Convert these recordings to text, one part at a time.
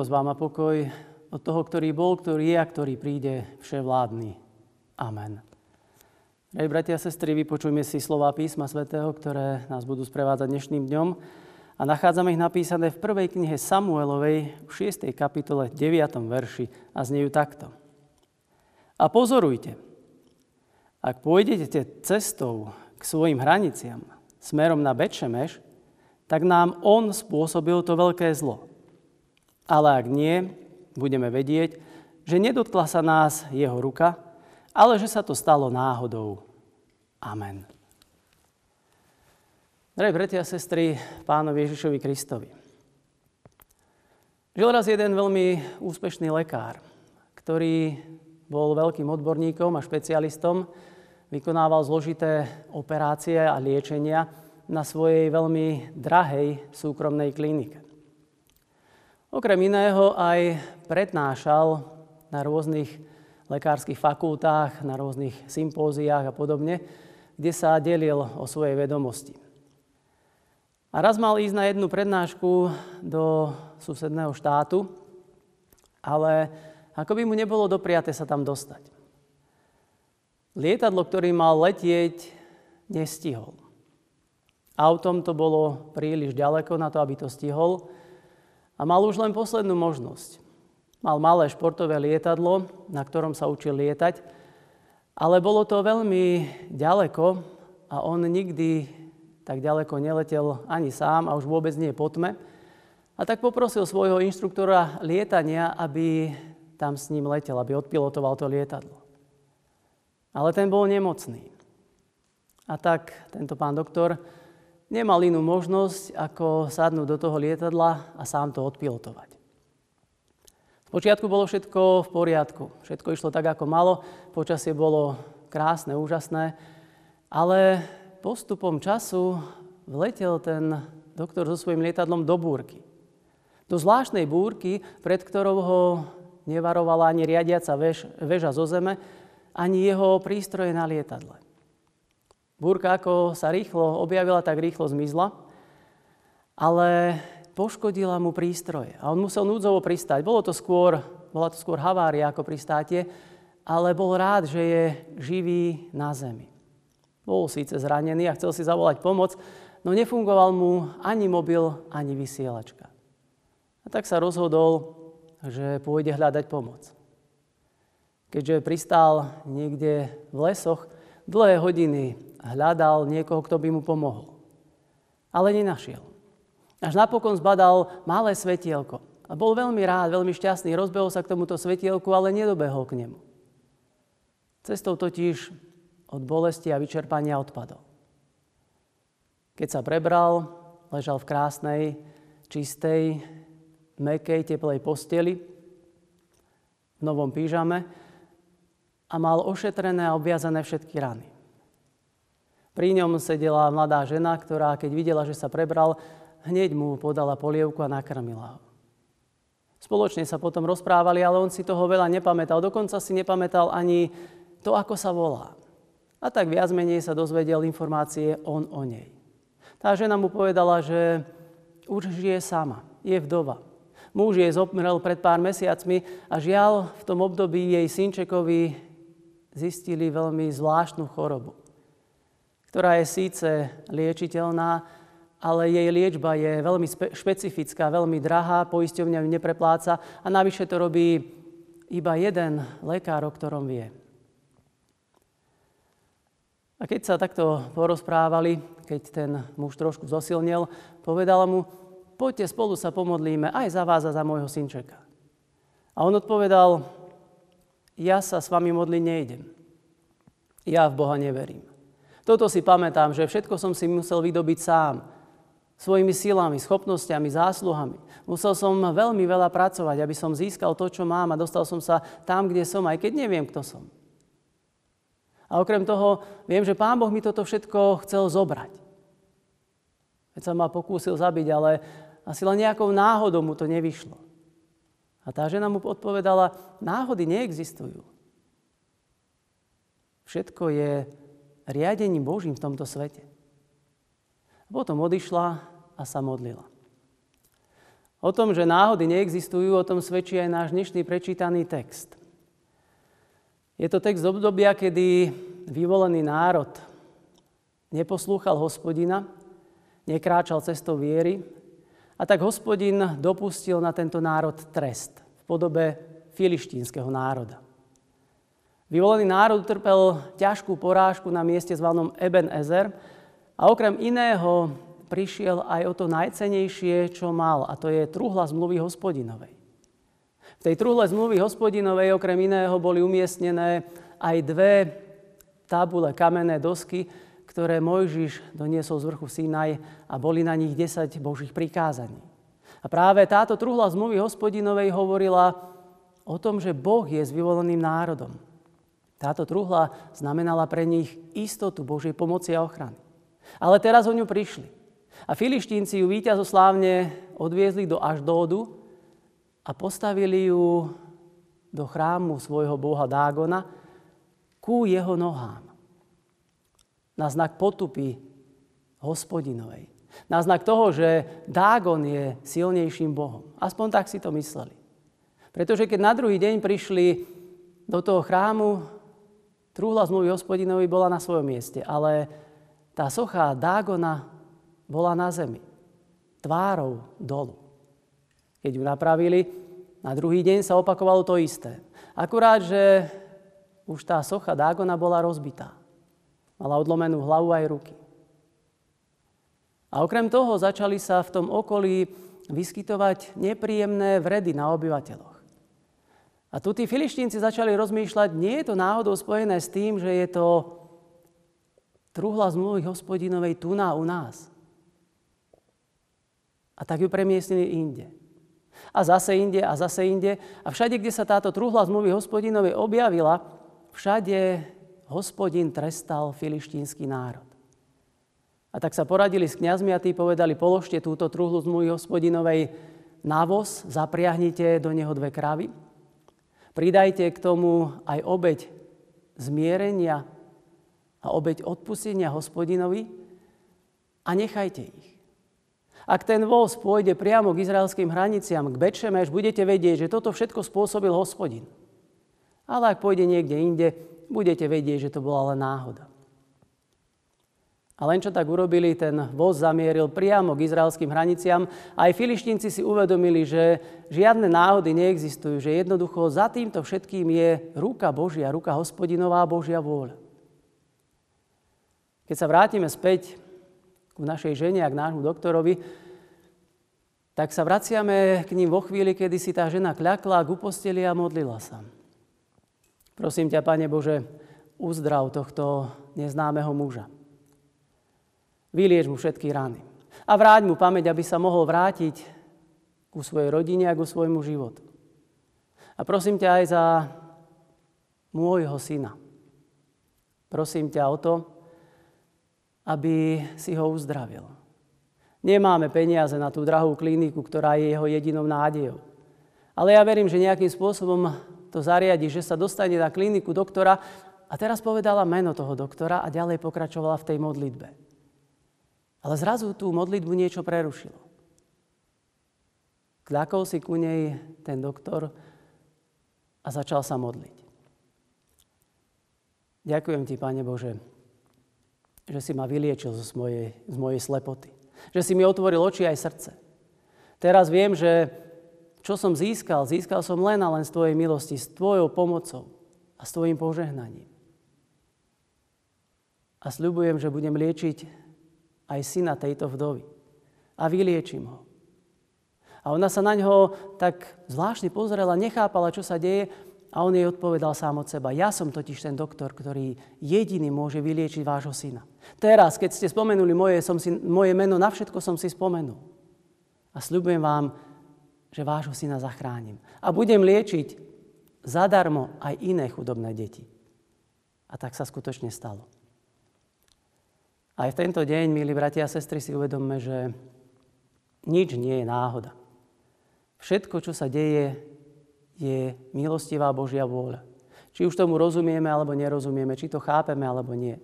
Milosť vám a pokoj od toho, ktorý bol, ktorý je a ktorý príde vševládny. Amen. Drahí bratia a sestry, vypočujme si slova písma svätého, ktoré nás budú sprevádzať dnešným dňom. A nachádzame ich napísané v prvej knihe Samuelovej v 6. kapitole 9. verši a znejú takto. A pozorujte, ak pôjdete cestou k svojim hraniciam smerom na Bečemeš, tak nám on spôsobil to veľké zlo – ale ak nie, budeme vedieť, že nedotkla sa nás jeho ruka, ale že sa to stalo náhodou. Amen. Drahí bratia a sestry, pánovi Ježišovi Kristovi. Žil raz jeden veľmi úspešný lekár, ktorý bol veľkým odborníkom a špecialistom, vykonával zložité operácie a liečenia na svojej veľmi drahej súkromnej klinike. Okrem iného aj prednášal na rôznych lekárskych fakultách, na rôznych sympóziách a podobne, kde sa delil o svojej vedomosti. A raz mal ísť na jednu prednášku do susedného štátu, ale ako by mu nebolo dopriate sa tam dostať. Lietadlo, ktorý mal letieť, nestihol. Autom to bolo príliš ďaleko na to, aby to stihol, a mal už len poslednú možnosť. Mal malé športové lietadlo, na ktorom sa učil lietať, ale bolo to veľmi ďaleko a on nikdy tak ďaleko neletel ani sám a už vôbec nie po tme. A tak poprosil svojho inštruktora lietania, aby tam s ním letel, aby odpilotoval to lietadlo. Ale ten bol nemocný. A tak tento pán doktor nemal inú možnosť, ako sadnúť do toho lietadla a sám to odpilotovať. Počiatku bolo všetko v poriadku. Všetko išlo tak, ako malo. Počasie bolo krásne, úžasné. Ale postupom času vletel ten doktor so svojím lietadlom do búrky. Do zvláštnej búrky, pred ktorou ho nevarovala ani riadiaca väž, väža zo zeme, ani jeho prístroje na lietadle. Búrka, ako sa rýchlo objavila, tak rýchlo zmizla, ale poškodila mu prístroje a on musel núdzovo pristať. Bolo to skôr, bola to skôr havária ako pristátie, ale bol rád, že je živý na zemi. Bol síce zranený a chcel si zavolať pomoc, no nefungoval mu ani mobil, ani vysielačka. A tak sa rozhodol, že pôjde hľadať pomoc. Keďže pristál niekde v lesoch, dlhé hodiny hľadal niekoho, kto by mu pomohol. Ale nenašiel. Až napokon zbadal malé svetielko. A bol veľmi rád, veľmi šťastný. Rozbehol sa k tomuto svetielku, ale nedobehol k nemu. Cestou totiž od bolesti a vyčerpania odpadol. Keď sa prebral, ležal v krásnej, čistej, mekej, teplej posteli, v novom pížame a mal ošetrené a obviazané všetky rany. Pri ňom sedela mladá žena, ktorá keď videla, že sa prebral, hneď mu podala polievku a nakrmila ho. Spoločne sa potom rozprávali, ale on si toho veľa nepamätal. Dokonca si nepamätal ani to, ako sa volá. A tak viac menej sa dozvedel informácie on o nej. Tá žena mu povedala, že už žije sama, je vdova. Muž jej zomrel pred pár mesiacmi a žiaľ v tom období jej synčekovi zistili veľmi zvláštnu chorobu ktorá je síce liečiteľná, ale jej liečba je veľmi spe- špecifická, veľmi drahá, poisťovňa ju neprepláca a navyše to robí iba jeden lekár, o ktorom vie. A keď sa takto porozprávali, keď ten muž trošku zosilnil, povedala mu, poďte spolu sa pomodlíme aj za vás a za môjho synčeka. A on odpovedal, ja sa s vami modliť nejdem. Ja v Boha neverím. Toto si pamätám, že všetko som si musel vydobiť sám. Svojimi silami, schopnosťami, zásluhami. Musel som veľmi veľa pracovať, aby som získal to, čo mám a dostal som sa tam, kde som, aj keď neviem, kto som. A okrem toho, viem, že Pán Boh mi toto všetko chcel zobrať. Veď sa ma pokúsil zabiť, ale asi len nejakou náhodou mu to nevyšlo. A tá žena mu odpovedala, náhody neexistujú. Všetko je riadením Božím v tomto svete. Potom odišla a sa modlila. O tom, že náhody neexistujú, o tom svedčí aj náš dnešný prečítaný text. Je to text obdobia, kedy vyvolený národ neposlúchal hospodina, nekráčal cestou viery a tak hospodin dopustil na tento národ trest v podobe filištínskeho národa. Vyvolený národ utrpel ťažkú porážku na mieste zvanom Eben Ezer a okrem iného prišiel aj o to najcenejšie, čo mal, a to je truhla zmluvy hospodinovej. V tej truhle zmluvy hospodinovej okrem iného boli umiestnené aj dve tabule, kamenné dosky, ktoré Mojžiš doniesol z vrchu Sinaj a boli na nich 10 Božích prikázaní. A práve táto truhla zmluvy hospodinovej hovorila o tom, že Boh je s vyvoleným národom. Táto truhla znamenala pre nich istotu Božej pomoci a ochrany. Ale teraz o ňu prišli. A filištínci ju víťazoslávne odviezli do Aždódu, a postavili ju do chrámu svojho boha Dágona ku jeho nohám. Na znak potupy hospodinovej. Na znak toho, že Dágon je silnejším bohom. Aspoň tak si to mysleli. Pretože keď na druhý deň prišli do toho chrámu, trúhla zmluvy hospodinovej bola na svojom mieste, ale tá socha Dágona bola na zemi, tvárou dolu. Keď ju napravili, na druhý deň sa opakovalo to isté. Akurát, že už tá socha Dágona bola rozbitá. Mala odlomenú hlavu aj ruky. A okrem toho začali sa v tom okolí vyskytovať nepríjemné vredy na obyvateľoch. A tu tí filištínci začali rozmýšľať, nie je to náhodou spojené s tým, že je to truhla zmluvy hospodinovej tu na u nás. A tak ju premiestnili inde a zase inde a zase inde. A všade, kde sa táto truhla zmluvy hospodinovej objavila, všade hospodin trestal filištínsky národ. A tak sa poradili s kňazmi a tí povedali, položte túto truhlu zmluvy hospodinovej na voz, zapriahnite do neho dve kravy, pridajte k tomu aj obeď zmierenia a obeď odpustenia hospodinovi a nechajte ich. Ak ten voz pôjde priamo k izraelským hraniciam, k Bečemeš, budete vedieť, že toto všetko spôsobil hospodin. Ale ak pôjde niekde inde, budete vedieť, že to bola len náhoda. A len čo tak urobili, ten voz zamieril priamo k izraelským hraniciam. Aj filištínci si uvedomili, že žiadne náhody neexistujú, že jednoducho za týmto všetkým je ruka Božia, ruka hospodinová Božia vôľa. Keď sa vrátime späť k našej žene a k nášmu doktorovi, tak sa vraciame k ním vo chvíli, kedy si tá žena kľakla k uposteli a modlila sa. Prosím ťa, Pane Bože, uzdrav tohto neznámeho muža. Vylieč mu všetky rany. A vráť mu pamäť, aby sa mohol vrátiť ku svojej rodine a ku svojmu životu. A prosím ťa aj za môjho syna. Prosím ťa o to, aby si ho uzdravil. Nemáme peniaze na tú drahú kliniku, ktorá je jeho jedinou nádejou. Ale ja verím, že nejakým spôsobom to zariadi, že sa dostane na kliniku doktora a teraz povedala meno toho doktora a ďalej pokračovala v tej modlitbe. Ale zrazu tú modlitbu niečo prerušilo. Kľakol si ku nej ten doktor a začal sa modliť. Ďakujem ti, Pane Bože, že si ma vyliečil z mojej, z mojej slepoty. Že si mi otvoril oči aj srdce. Teraz viem, že čo som získal, získal som len a len z Tvojej milosti, s Tvojou pomocou a s Tvojim požehnaním. A sľubujem, že budem liečiť aj syna tejto vdovy. A vyliečím ho. A ona sa na ňo tak zvláštne pozrela, nechápala, čo sa deje, a on jej odpovedal sám od seba. Ja som totiž ten doktor, ktorý jediný môže vyliečiť vášho syna. Teraz, keď ste spomenuli moje, som si, moje meno, na všetko som si spomenul. A sľubujem vám, že vášho syna zachránim. A budem liečiť zadarmo aj iné chudobné deti. A tak sa skutočne stalo. Aj v tento deň, milí bratia a sestry, si uvedomme, že nič nie je náhoda. Všetko, čo sa deje, je milostivá Božia vôľa. Či už tomu rozumieme alebo nerozumieme, či to chápeme alebo nie.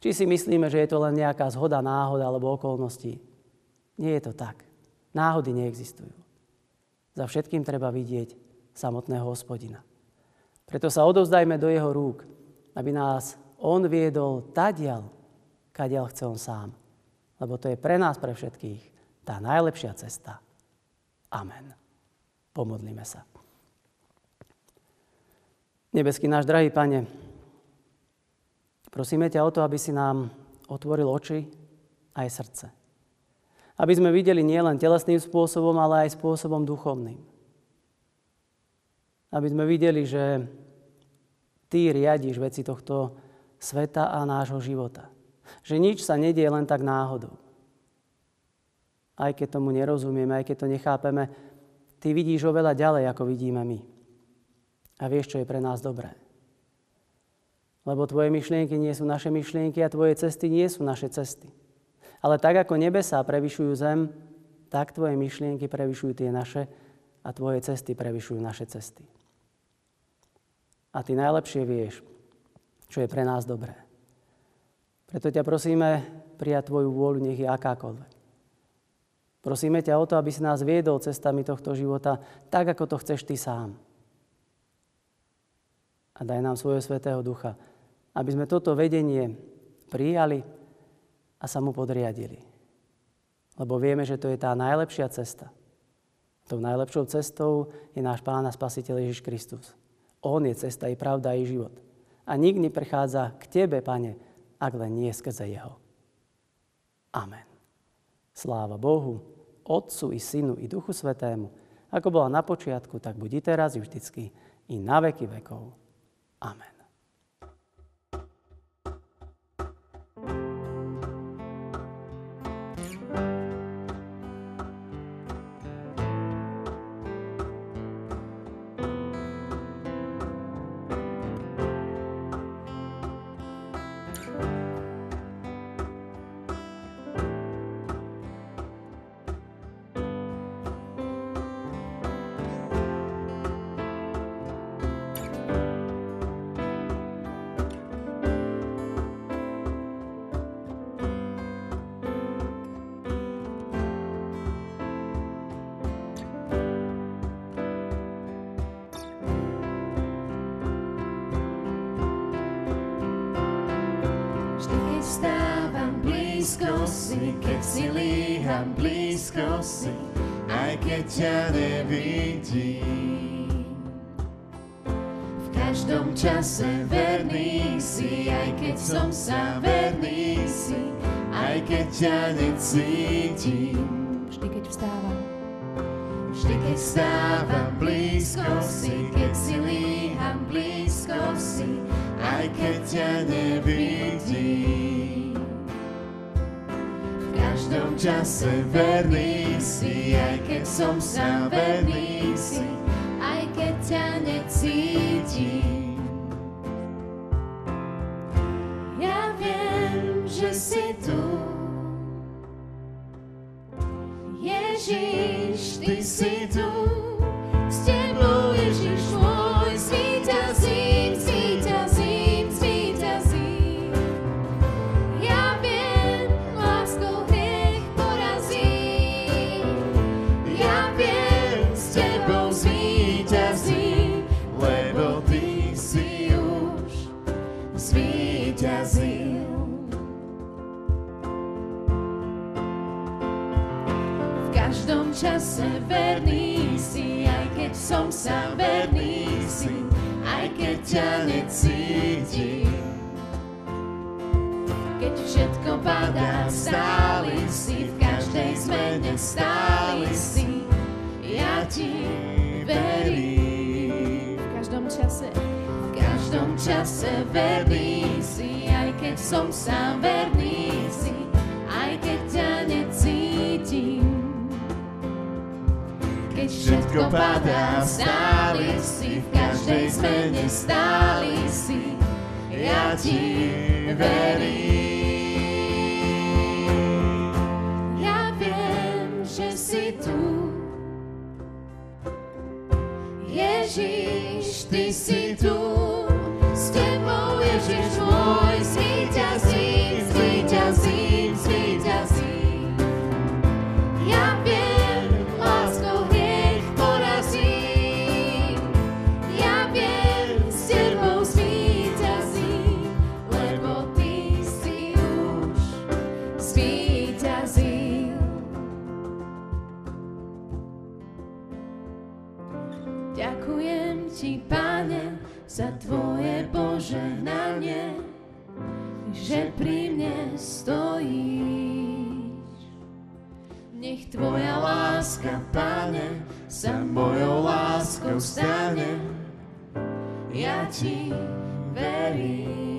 Či si myslíme, že je to len nejaká zhoda, náhoda alebo okolností. Nie je to tak. Náhody neexistujú. Za všetkým treba vidieť samotného hospodina. Preto sa odovzdajme do jeho rúk, aby nás on viedol tadial, kadiaľ chce on sám. Lebo to je pre nás, pre všetkých, tá najlepšia cesta. Amen. Pomodlíme sa. Nebeský náš drahý Pane, prosíme ťa o to, aby si nám otvoril oči aj srdce. Aby sme videli nielen telesným spôsobom, ale aj spôsobom duchovným. Aby sme videli, že Ty riadiš veci tohto sveta a nášho života. Že nič sa nedie len tak náhodou. Aj keď tomu nerozumieme, aj keď to nechápeme, Ty vidíš oveľa ďalej, ako vidíme my a vieš, čo je pre nás dobré. Lebo tvoje myšlienky nie sú naše myšlienky a tvoje cesty nie sú naše cesty. Ale tak ako nebesá prevyšujú zem, tak tvoje myšlienky prevyšujú tie naše a tvoje cesty prevyšujú naše cesty. A ty najlepšie vieš, čo je pre nás dobré. Preto ťa prosíme prijať tvoju vôľu, nech je akákoľvek. Prosíme ťa o to, aby si nás viedol cestami tohto života tak, ako to chceš ty sám a daj nám svojho Svetého Ducha, aby sme toto vedenie prijali a sa mu podriadili. Lebo vieme, že to je tá najlepšia cesta. Tou najlepšou cestou je náš Pán a Spasiteľ Ježiš Kristus. On je cesta i pravda i život. A nik neprechádza k Tebe, Pane, ak len nie skrze Jeho. Amen. Sláva Bohu, Otcu i Synu i Duchu Svetému, ako bola na počiatku, tak buď teraz i vždycky, i na veky vekov. Amen. Blízko si, keď si líham, blízko si, aj keď ťa nevidím. V každom čase verný si, aj keď som sa verný si, aj keď ťa necítim. Vždy, keď vstávam. Vždy, keď vstávam, blízko si, keď si líham, blízko si, aj keď ťa nevidím každom čase verný si, aj keď som sa verný si, aj keď ťa necítim. Ja viem, že si tu. Ježiš, ty si tu. Som sa verný si, aj keď ťa necítim. Keď všetko padá, stály si, v každej zmene stály si, ja ti verím. V každom čase, v každom čase verný si, aj keď som sa verný si, všetko padá, stáli si, v každej zmene stáli si, ja ti verím. ti, Pane, za Tvoje požehnanie, že pri mne stojíš. Nech Tvoja láska, Pane, sa mojou láskou stane, ja Ti verím.